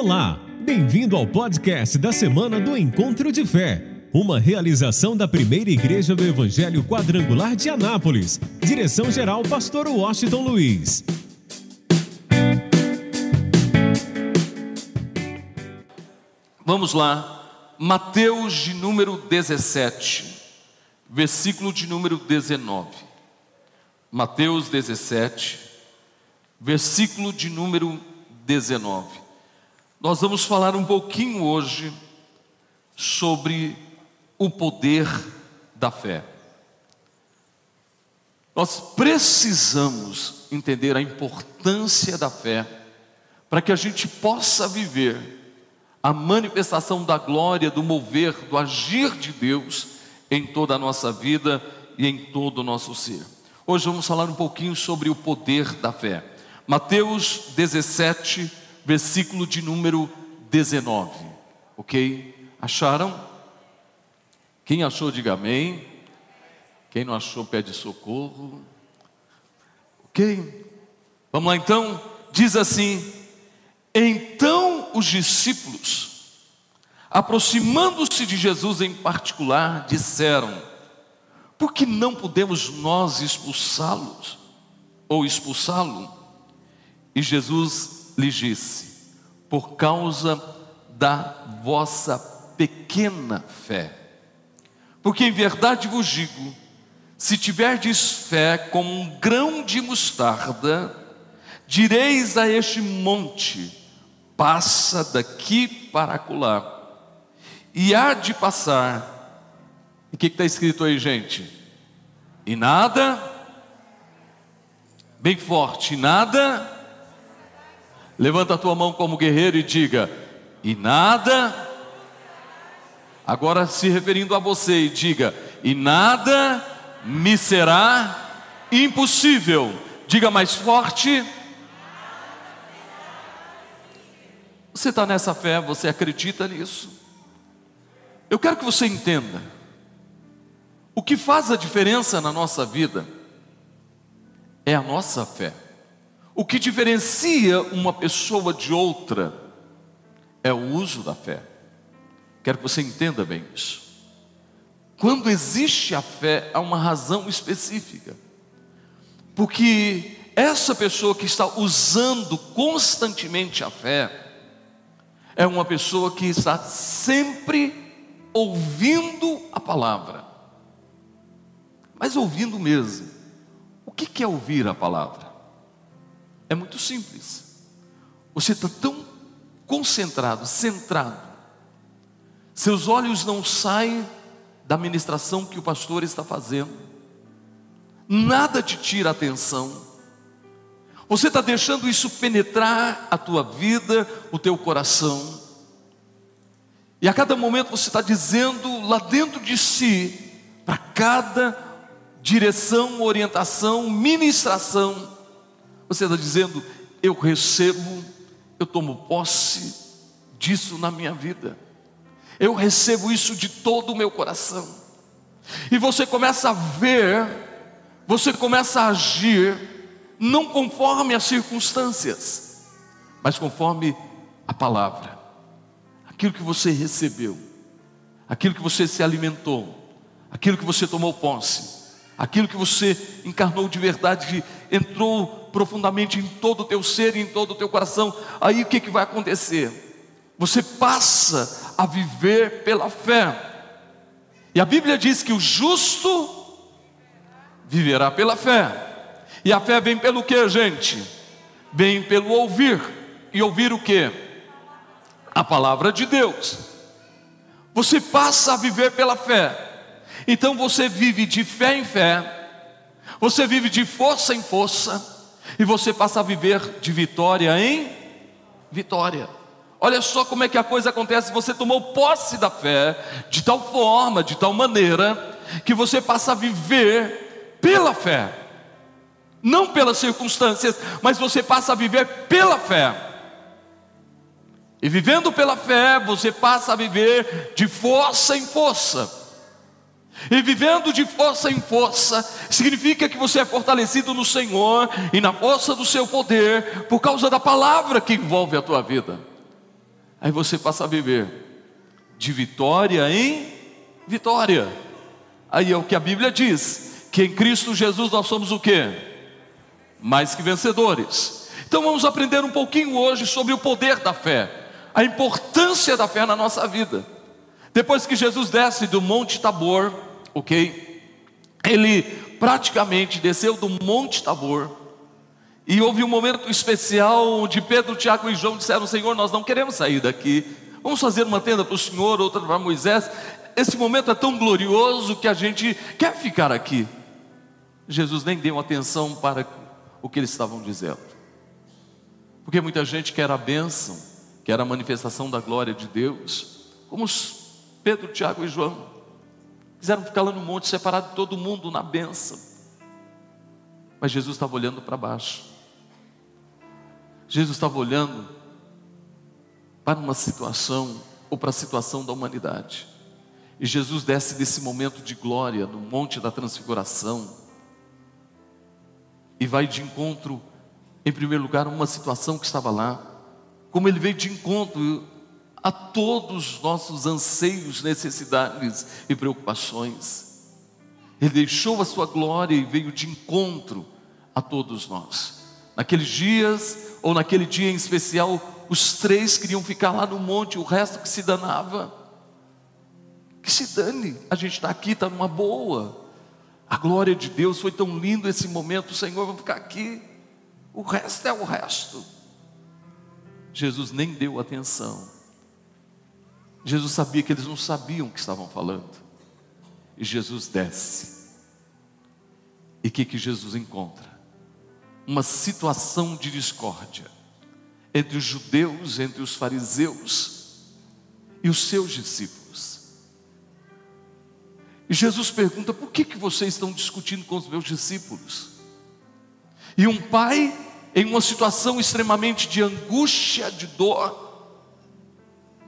Olá, bem-vindo ao podcast da semana do Encontro de Fé, uma realização da primeira igreja do Evangelho Quadrangular de Anápolis. Direção-geral, Pastor Washington Luiz. Vamos lá, Mateus de número 17, versículo de número 19. Mateus 17, versículo de número 19. Nós vamos falar um pouquinho hoje sobre o poder da fé. Nós precisamos entender a importância da fé para que a gente possa viver a manifestação da glória, do mover, do agir de Deus em toda a nossa vida e em todo o nosso ser. Hoje vamos falar um pouquinho sobre o poder da fé. Mateus 17, versículo de número 19. Ok? Acharam? Quem achou, diga amém. Quem não achou, pede socorro. Ok? Vamos lá então? Diz assim: Então os discípulos, aproximando-se de Jesus em particular, disseram: Por que não podemos nós expulsá-los? Ou expulsá-lo? E Jesus lhes disse: Por causa da vossa pequena fé. Porque em verdade vos digo: se tiverdes fé como um grão de mostarda, direis a este monte: passa daqui para acolá, e há de passar. E o que está escrito aí, gente? E nada, bem forte, nada Levanta a tua mão como guerreiro e diga: e nada. Agora se referindo a você e diga: e nada me será impossível. Diga mais forte. Você está nessa fé, você acredita nisso? Eu quero que você entenda. O que faz a diferença na nossa vida é a nossa fé. O que diferencia uma pessoa de outra é o uso da fé. Quero que você entenda bem isso. Quando existe a fé, há uma razão específica. Porque essa pessoa que está usando constantemente a fé é uma pessoa que está sempre ouvindo a palavra. Mas ouvindo mesmo. O que é ouvir a palavra? É muito simples. Você está tão concentrado, centrado, seus olhos não saem da ministração que o pastor está fazendo, nada te tira a atenção, você está deixando isso penetrar a tua vida, o teu coração, e a cada momento você está dizendo lá dentro de si, para cada direção, orientação, ministração, você está dizendo, eu recebo, eu tomo posse disso na minha vida. Eu recebo isso de todo o meu coração. E você começa a ver, você começa a agir, não conforme as circunstâncias, mas conforme a palavra, aquilo que você recebeu, aquilo que você se alimentou, aquilo que você tomou posse, aquilo que você encarnou de verdade, entrou profundamente em todo o teu ser e em todo o teu coração, aí o que, que vai acontecer? Você passa a viver pela fé. E a Bíblia diz que o justo viverá pela fé. E a fé vem pelo que, gente? Vem pelo ouvir. E ouvir o que? A palavra de Deus. Você passa a viver pela fé. Então você vive de fé em fé, você vive de força em força, e você passa a viver de vitória em vitória. Olha só como é que a coisa acontece. Você tomou posse da fé de tal forma, de tal maneira, que você passa a viver pela fé, não pelas circunstâncias, mas você passa a viver pela fé. E vivendo pela fé, você passa a viver de força em força. E vivendo de força em força, significa que você é fortalecido no Senhor e na força do seu poder, por causa da palavra que envolve a tua vida. Aí você passa a viver de vitória em vitória. Aí é o que a Bíblia diz, que em Cristo Jesus nós somos o quê? Mais que vencedores. Então vamos aprender um pouquinho hoje sobre o poder da fé, a importância da fé na nossa vida. Depois que Jesus desce do Monte Tabor, ok? Ele praticamente desceu do Monte Tabor, e houve um momento especial onde Pedro, Tiago e João disseram: Senhor, nós não queremos sair daqui, vamos fazer uma tenda para o Senhor, outra para Moisés. Esse momento é tão glorioso que a gente quer ficar aqui. Jesus nem deu atenção para o que eles estavam dizendo, porque muita gente quer a bênção, quer a manifestação da glória de Deus, como Pedro, Tiago e João, quiseram ficar lá no monte, separado de todo mundo na bênção, mas Jesus estava olhando para baixo. Jesus estava olhando para uma situação ou para a situação da humanidade. E Jesus desce desse momento de glória no Monte da Transfiguração e vai de encontro, em primeiro lugar, a uma situação que estava lá, como ele veio de encontro a todos os nossos anseios, necessidades e preocupações. Ele deixou a sua glória e veio de encontro a todos nós. Naqueles dias, ou naquele dia em especial, os três queriam ficar lá no monte, o resto que se danava. Que se dane, a gente está aqui, está numa boa. A glória de Deus foi tão lindo esse momento, Senhor, vamos ficar aqui. O resto é o resto. Jesus nem deu atenção. Jesus sabia que eles não sabiam o que estavam falando. E Jesus desce. E o que, que Jesus encontra? uma situação de discórdia entre os judeus, entre os fariseus e os seus discípulos. E Jesus pergunta: por que, que vocês estão discutindo com os meus discípulos? E um pai, em uma situação extremamente de angústia, de dor,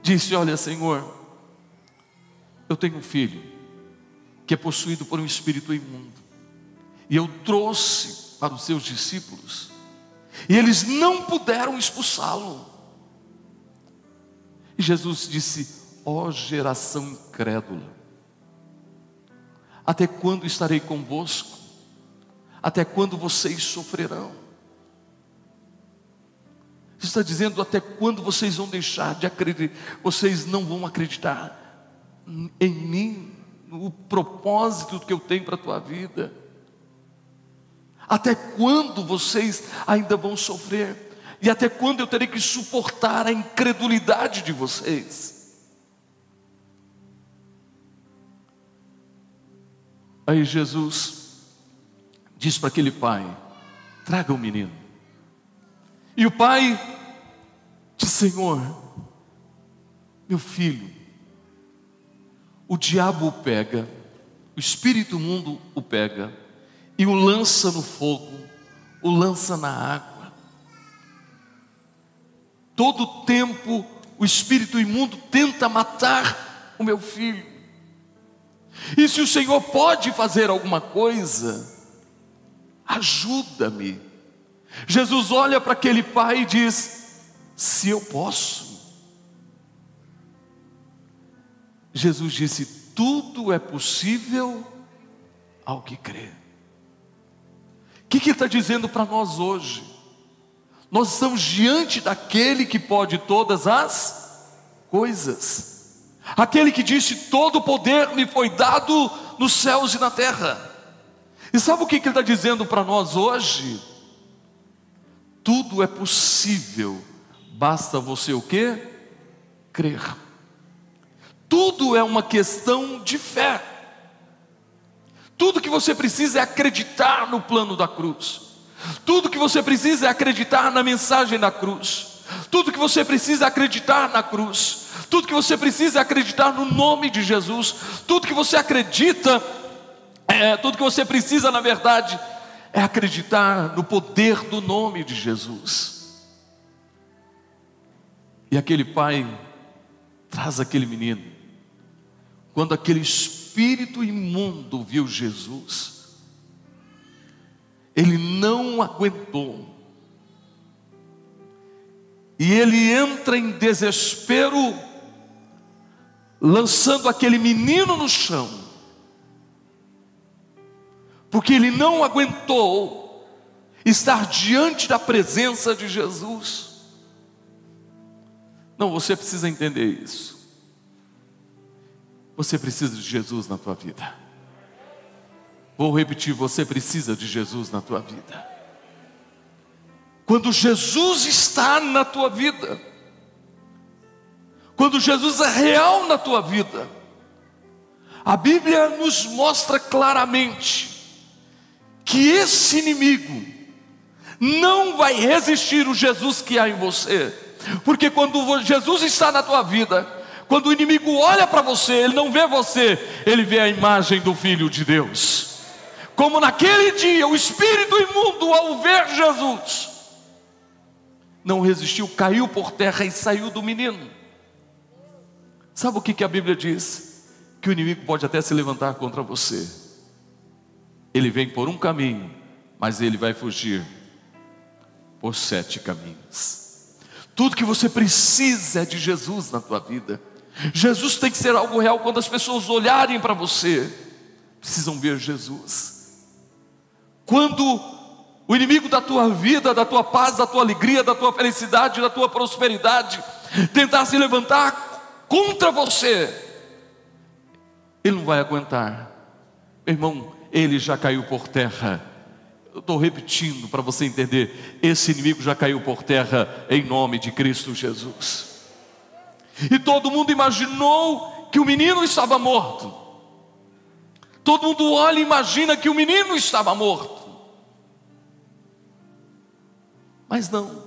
disse: Olha, Senhor, eu tenho um filho que é possuído por um espírito imundo, e eu trouxe para os seus discípulos, e eles não puderam expulsá-lo. E Jesus disse: Ó oh, geração incrédula, até quando estarei convosco? Até quando vocês sofrerão? Está dizendo até quando vocês vão deixar de acreditar, vocês não vão acreditar em mim, no propósito que eu tenho para a tua vida. Até quando vocês ainda vão sofrer? E até quando eu terei que suportar a incredulidade de vocês? Aí Jesus diz para aquele pai: traga o menino. E o pai diz: Senhor, meu filho, o diabo o pega, o espírito mundo o pega, e o lança no fogo, o lança na água. Todo tempo o espírito imundo tenta matar o meu filho. E se o Senhor pode fazer alguma coisa, ajuda-me. Jesus olha para aquele pai e diz: Se eu posso. Jesus disse: Tudo é possível ao que crê que, que está dizendo para nós hoje? Nós estamos diante daquele que pode todas as coisas, aquele que disse: Todo o poder me foi dado nos céus e na terra. E sabe o que, que ele está dizendo para nós hoje? Tudo é possível, basta você o que? Crer. Tudo é uma questão de fé. Tudo que você precisa é acreditar no plano da cruz. Tudo que você precisa é acreditar na mensagem da cruz. Tudo que você precisa é acreditar na cruz. Tudo que você precisa é acreditar no nome de Jesus. Tudo que você acredita, é, tudo que você precisa, na verdade, é acreditar no poder do nome de Jesus. E aquele pai traz aquele menino. Quando aquele espírito imundo viu Jesus, ele não aguentou. e ele entra em desespero, lançando aquele menino no chão, porque ele não aguentou estar diante da presença de Jesus. Não, você precisa entender isso. Você precisa de Jesus na tua vida. Vou repetir, você precisa de Jesus na tua vida. Quando Jesus está na tua vida, quando Jesus é real na tua vida, a Bíblia nos mostra claramente que esse inimigo não vai resistir o Jesus que há em você, porque quando Jesus está na tua vida, quando o inimigo olha para você, ele não vê você, ele vê a imagem do Filho de Deus. Como naquele dia o espírito imundo, ao ver Jesus, não resistiu, caiu por terra e saiu do menino. Sabe o que, que a Bíblia diz? Que o inimigo pode até se levantar contra você. Ele vem por um caminho, mas ele vai fugir por sete caminhos. Tudo que você precisa é de Jesus na tua vida. Jesus tem que ser algo real quando as pessoas olharem para você, precisam ver Jesus. Quando o inimigo da tua vida, da tua paz, da tua alegria, da tua felicidade, da tua prosperidade, tentar se levantar contra você, ele não vai aguentar. Meu irmão, ele já caiu por terra. Eu estou repetindo para você entender: esse inimigo já caiu por terra em nome de Cristo Jesus. E todo mundo imaginou que o menino estava morto. Todo mundo olha e imagina que o menino estava morto. Mas não.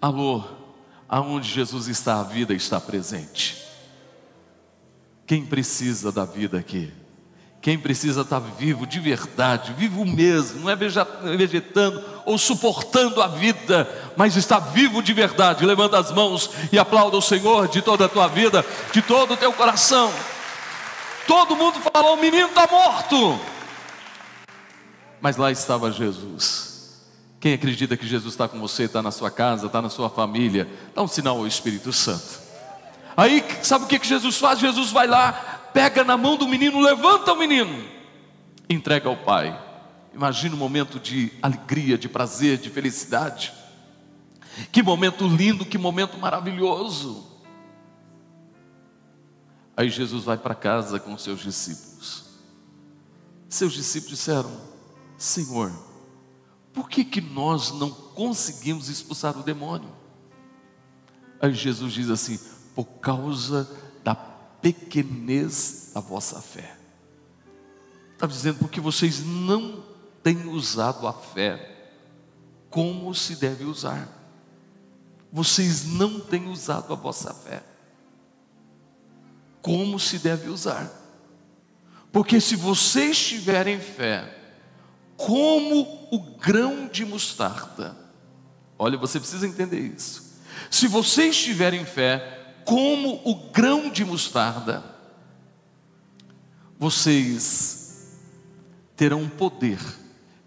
Alô, aonde Jesus está, a vida está presente. Quem precisa da vida aqui? Quem precisa estar vivo de verdade, vivo mesmo, não é vegetando ou suportando a vida, mas está vivo de verdade. Levanta as mãos e aplauda o Senhor de toda a tua vida, de todo o teu coração. Todo mundo falou: o menino está morto. Mas lá estava Jesus. Quem acredita que Jesus está com você, está na sua casa, está na sua família, dá um sinal ao Espírito Santo. Aí, sabe o que, Jesus faz? Jesus vai lá, pega na mão do menino, levanta o menino, entrega ao pai. Imagina um momento de alegria, de prazer, de felicidade. Que momento lindo, que momento maravilhoso. Aí Jesus vai para casa com seus discípulos. Seus discípulos disseram: Senhor, por que, que nós não conseguimos expulsar o demônio? Aí Jesus diz assim: por causa pequenez da vossa fé. Está dizendo, porque vocês não têm usado a fé como se deve usar. Vocês não têm usado a vossa fé como se deve usar. Porque se vocês tiverem fé, como o grão de mostarda, olha, você precisa entender isso. Se vocês tiverem fé, como o grão de mostarda, vocês terão poder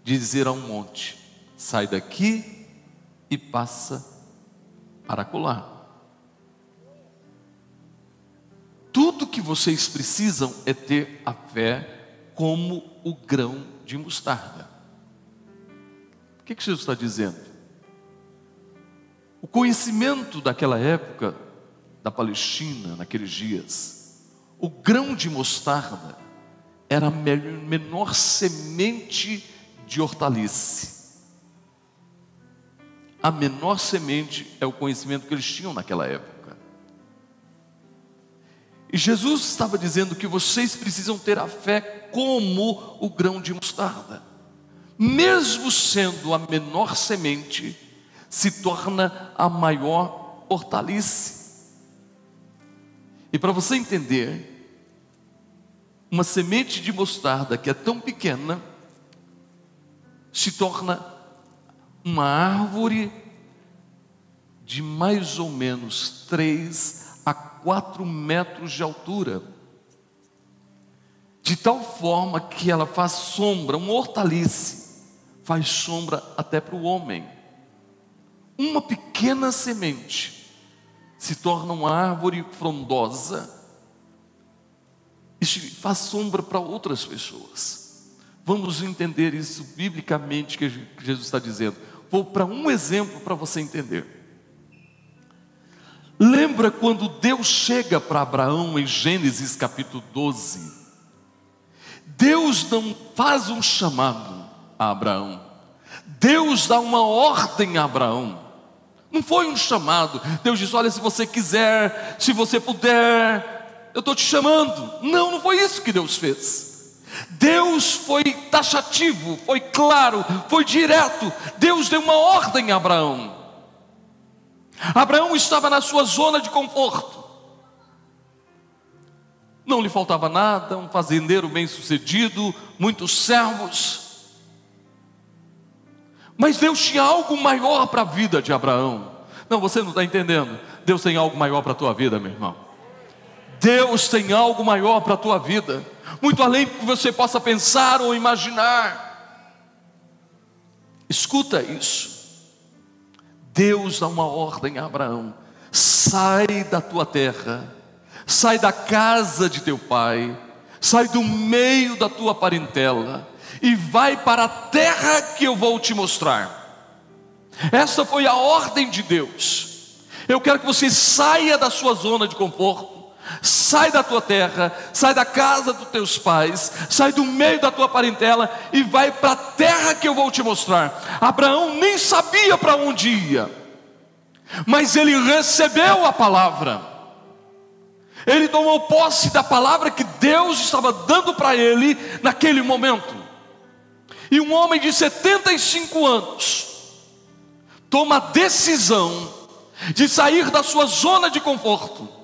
de dizer a um monte: sai daqui e passa para colar. Tudo que vocês precisam é ter a fé como o grão de mostarda. O que, que Jesus está dizendo? O conhecimento daquela época da Palestina naqueles dias, o grão de mostarda era a menor semente de hortaliça. A menor semente é o conhecimento que eles tinham naquela época. E Jesus estava dizendo que vocês precisam ter a fé como o grão de mostarda. Mesmo sendo a menor semente, se torna a maior hortaliça. E para você entender, uma semente de mostarda que é tão pequena se torna uma árvore de mais ou menos 3 a 4 metros de altura. De tal forma que ela faz sombra, um hortaliça, faz sombra até para o homem. uma pequena semente se torna uma árvore frondosa e faz sombra para outras pessoas. Vamos entender isso biblicamente que Jesus está dizendo. Vou para um exemplo para você entender. Lembra quando Deus chega para Abraão em Gênesis capítulo 12? Deus não faz um chamado a Abraão, Deus dá uma ordem a Abraão. Não foi um chamado. Deus diz: Olha, se você quiser, se você puder, eu estou te chamando. Não, não foi isso que Deus fez. Deus foi taxativo, foi claro, foi direto. Deus deu uma ordem a Abraão. Abraão estava na sua zona de conforto. Não lhe faltava nada, um fazendeiro bem-sucedido, muitos servos. Mas Deus tinha algo maior para a vida de Abraão. Não, você não está entendendo. Deus tem algo maior para a tua vida, meu irmão. Deus tem algo maior para a tua vida, muito além do que você possa pensar ou imaginar. Escuta isso. Deus dá uma ordem a Abraão: sai da tua terra, sai da casa de teu pai, sai do meio da tua parentela e vai para a terra que eu vou te mostrar. Essa foi a ordem de Deus. Eu quero que você saia da sua zona de conforto, sai da tua terra, sai da casa dos teus pais, sai do meio da tua parentela e vai para a terra que eu vou te mostrar. Abraão nem sabia para onde ia, mas ele recebeu a palavra. Ele tomou posse da palavra que Deus estava dando para ele naquele momento. E um homem de 75 anos toma a decisão de sair da sua zona de conforto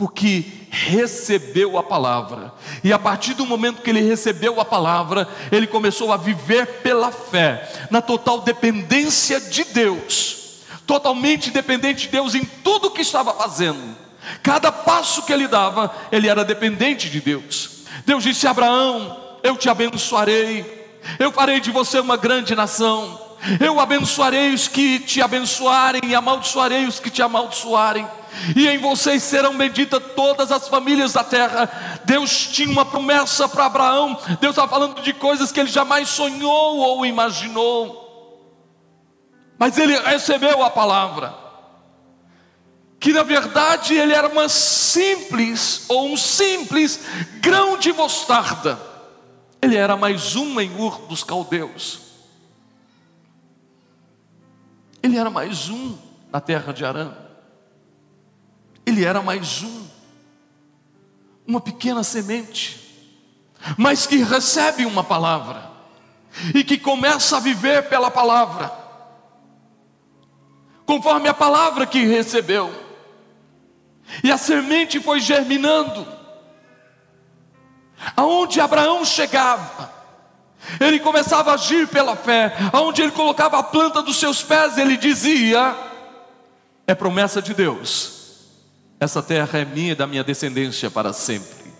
porque recebeu a palavra. E a partir do momento que ele recebeu a palavra, ele começou a viver pela fé, na total dependência de Deus, totalmente dependente de Deus em tudo que estava fazendo. Cada passo que ele dava, ele era dependente de Deus. Deus disse a Abraão: Eu te abençoarei, eu farei de você uma grande nação. Eu abençoarei os que te abençoarem e amaldiçoarei os que te amaldiçoarem. E em vocês serão benditas todas as famílias da terra. Deus tinha uma promessa para Abraão, Deus estava falando de coisas que ele jamais sonhou ou imaginou, mas ele recebeu a palavra, que na verdade ele era uma simples, ou um simples grão de mostarda, ele era mais um em Ur dos caldeus, ele era mais um na terra de Arã. Ele era mais um, uma pequena semente, mas que recebe uma palavra e que começa a viver pela palavra, conforme a palavra que recebeu. E a semente foi germinando. Aonde Abraão chegava, ele começava a agir pela fé. Aonde ele colocava a planta dos seus pés, ele dizia: É promessa de Deus essa terra é minha e da minha descendência para sempre.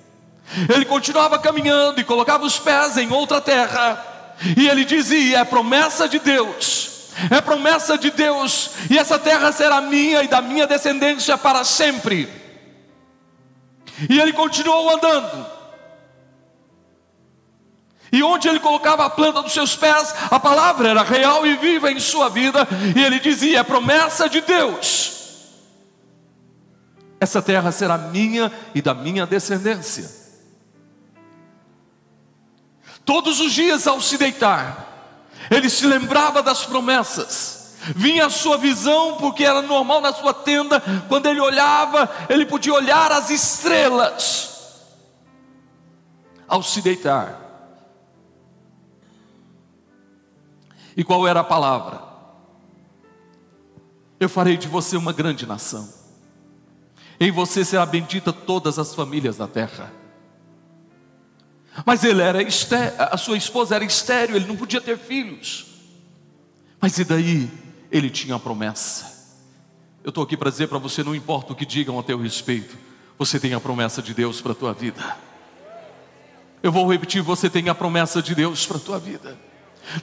Ele continuava caminhando e colocava os pés em outra terra, e ele dizia: É promessa de Deus, é promessa de Deus, e essa terra será minha e da minha descendência para sempre. E ele continuou andando, e onde ele colocava a planta dos seus pés, a palavra era real e viva em sua vida, e ele dizia: É promessa de Deus essa terra será minha e da minha descendência. Todos os dias ao se deitar, ele se lembrava das promessas. Vinha a sua visão, porque era normal na sua tenda, quando ele olhava, ele podia olhar as estrelas. Ao se deitar. E qual era a palavra? Eu farei de você uma grande nação. Em você será bendita todas as famílias da terra. Mas ele era estéreo, a sua esposa era estéreo, ele não podia ter filhos. Mas e daí? Ele tinha a promessa. Eu estou aqui para dizer para você: não importa o que digam a teu respeito, você tem a promessa de Deus para a tua vida. Eu vou repetir: você tem a promessa de Deus para a tua vida.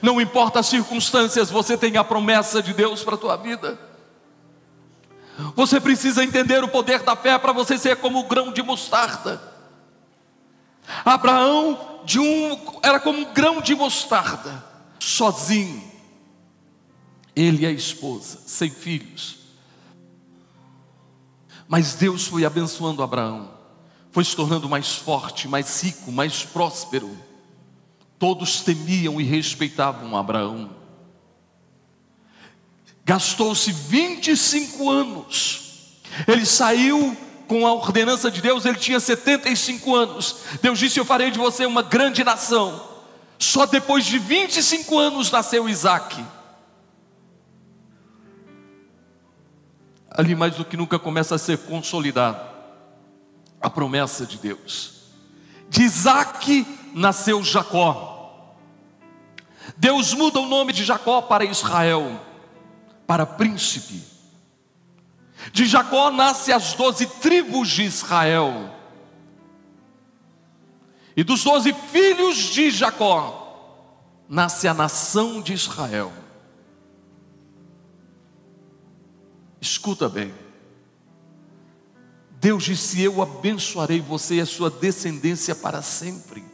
Não importa as circunstâncias, você tem a promessa de Deus para a tua vida. Você precisa entender o poder da fé para você ser como o grão de mostarda. Abraão um, era como um grão de mostarda, sozinho. Ele e a esposa, sem filhos. Mas Deus foi abençoando Abraão, foi se tornando mais forte, mais rico, mais próspero. Todos temiam e respeitavam Abraão. Gastou-se 25 anos. Ele saiu com a ordenança de Deus, ele tinha 75 anos. Deus disse: Eu farei de você uma grande nação. Só depois de 25 anos nasceu Isaac. Ali mais do que nunca começa a ser consolidado a promessa de Deus. De Isaac nasceu Jacó. Deus muda o nome de Jacó para Israel, para príncipe. De Jacó nasce as doze tribos de Israel. E dos doze filhos de Jacó nasce a nação de Israel. Escuta bem. Deus disse: Eu abençoarei você e a sua descendência para sempre.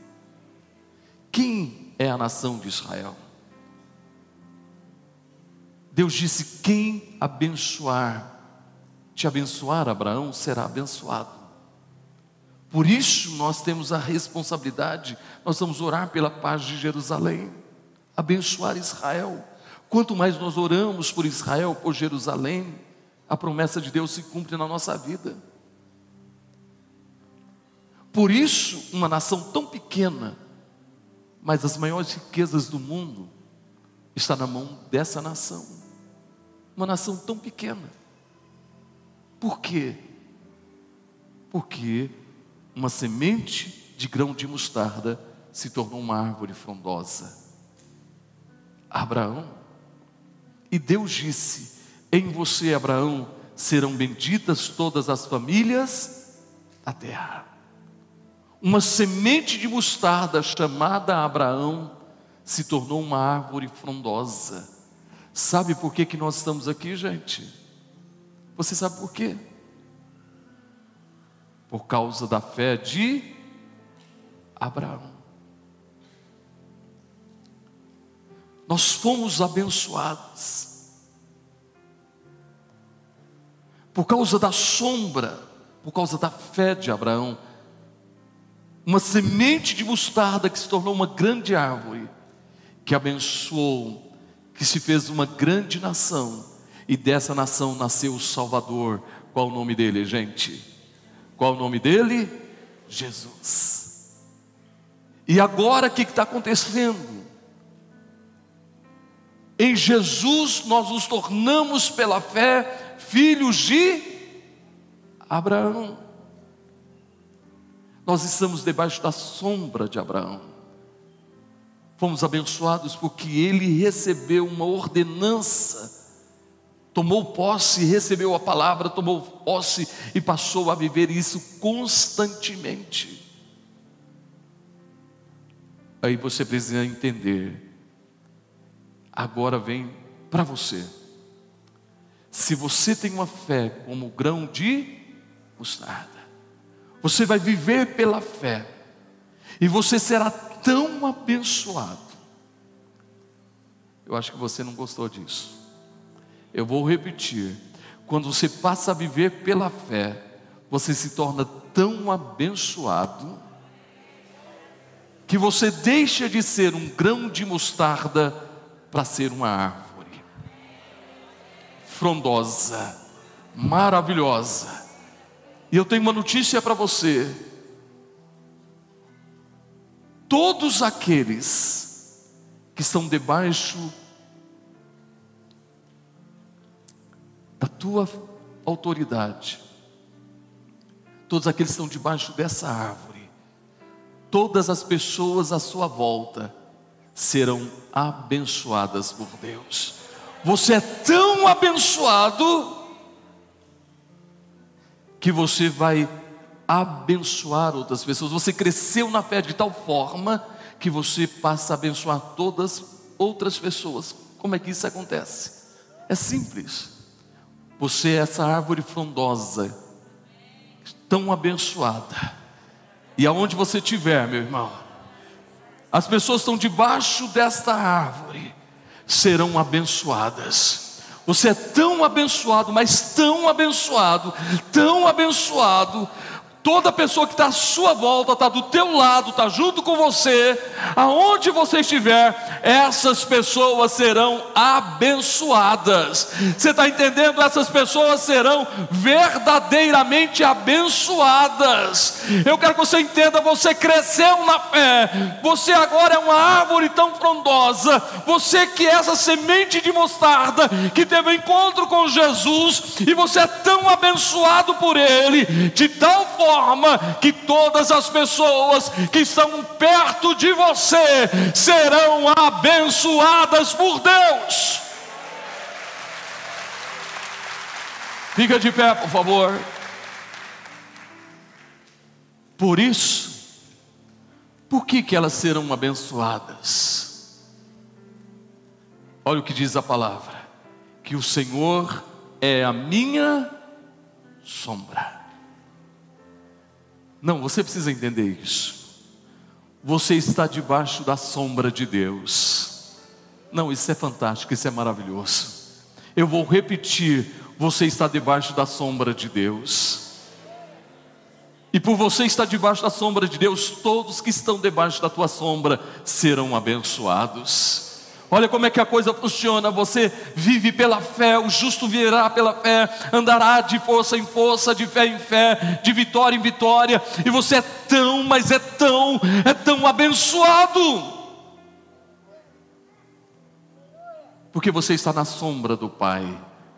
Quem é a nação de Israel? Deus disse: Quem abençoar, te abençoar, Abraão, será abençoado. Por isso nós temos a responsabilidade, nós vamos orar pela paz de Jerusalém, abençoar Israel. Quanto mais nós oramos por Israel, por Jerusalém, a promessa de Deus se cumpre na nossa vida. Por isso, uma nação tão pequena, mas as maiores riquezas do mundo está na mão dessa nação. Uma nação tão pequena. Por quê? Porque uma semente de grão de mostarda se tornou uma árvore frondosa. Abraão. E Deus disse: Em você, Abraão, serão benditas todas as famílias da terra uma semente de mostarda chamada Abraão se tornou uma árvore frondosa. Sabe por que, que nós estamos aqui, gente? Você sabe por quê? Por causa da fé de Abraão. Nós fomos abençoados. Por causa da sombra, por causa da fé de Abraão, uma semente de mostarda que se tornou uma grande árvore, que abençoou, que se fez uma grande nação, e dessa nação nasceu o Salvador. Qual o nome dele, gente? Qual o nome dele? Jesus. E agora o que está acontecendo? Em Jesus nós nos tornamos pela fé filhos de Abraão. Nós estamos debaixo da sombra de Abraão. Fomos abençoados porque ele recebeu uma ordenança, tomou posse, recebeu a palavra, tomou posse e passou a viver isso constantemente. Aí você precisa entender. Agora vem para você. Se você tem uma fé como grão de mostarda, você vai viver pela fé. E você será tão abençoado. Eu acho que você não gostou disso. Eu vou repetir. Quando você passa a viver pela fé, você se torna tão abençoado que você deixa de ser um grão de mostarda para ser uma árvore frondosa, maravilhosa e eu tenho uma notícia para você. Todos aqueles que estão debaixo da tua autoridade, todos aqueles que estão debaixo dessa árvore, todas as pessoas à sua volta serão abençoadas por Deus. Você é tão abençoado que você vai abençoar outras pessoas. Você cresceu na fé de tal forma que você passa a abençoar todas outras pessoas. Como é que isso acontece? É simples. Você é essa árvore frondosa, tão abençoada. E aonde você estiver, meu irmão, as pessoas estão debaixo desta árvore, serão abençoadas. Você é tão abençoado, mas tão abençoado, tão abençoado, Toda pessoa que está à sua volta, está do teu lado, está junto com você, aonde você estiver, essas pessoas serão abençoadas. Você está entendendo? Essas pessoas serão verdadeiramente abençoadas. Eu quero que você entenda: você cresceu na fé, você agora é uma árvore tão frondosa, você que é essa semente de mostarda, que teve um encontro com Jesus, e você é tão abençoado por Ele, de tal forma forma que todas as pessoas que estão perto de você serão abençoadas por Deus. Fica de pé, por favor. Por isso, por que, que elas serão abençoadas? Olha o que diz a palavra: que o Senhor é a minha sombra. Não, você precisa entender isso. Você está debaixo da sombra de Deus. Não, isso é fantástico, isso é maravilhoso. Eu vou repetir: você está debaixo da sombra de Deus. E por você estar debaixo da sombra de Deus, todos que estão debaixo da tua sombra serão abençoados. Olha como é que a coisa funciona. Você vive pela fé, o justo virá pela fé, andará de força em força, de fé em fé, de vitória em vitória. E você é tão, mas é tão, é tão abençoado. Porque você está na sombra do Pai,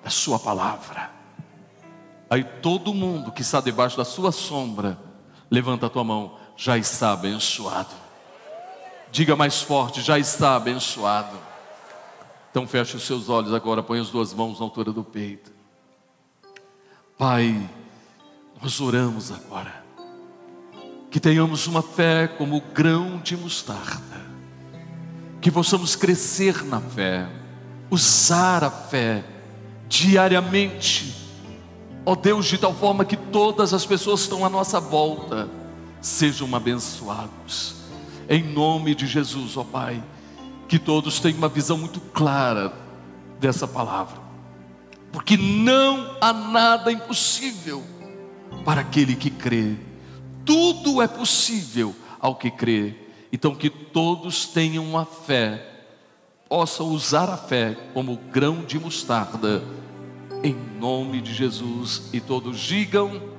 da Sua palavra. Aí todo mundo que está debaixo da Sua sombra, levanta a tua mão, já está abençoado. Diga mais forte, já está abençoado. Então feche os seus olhos agora, põe as duas mãos na altura do peito. Pai, nós oramos agora. Que tenhamos uma fé como grão de mostarda. Que possamos crescer na fé, usar a fé diariamente. Ó oh Deus, de tal forma que todas as pessoas que estão à nossa volta sejam abençoados em nome de Jesus, ó Pai, que todos tenham uma visão muito clara dessa palavra, porque não há nada impossível para aquele que crê, tudo é possível ao que crê. Então, que todos tenham a fé, possam usar a fé como grão de mostarda, em nome de Jesus, e todos digam